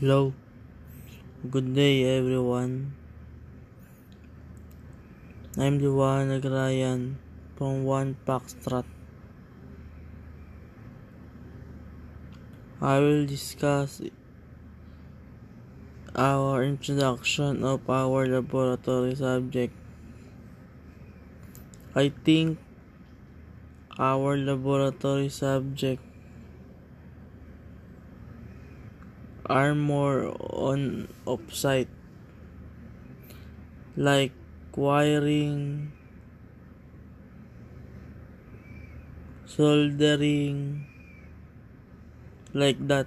Hello, good day everyone. I'm Luan Nagrayan from One Foxtrot. I will discuss our introduction of our laboratory subject. I think our laboratory subject are more on offsite like wiring soldering like that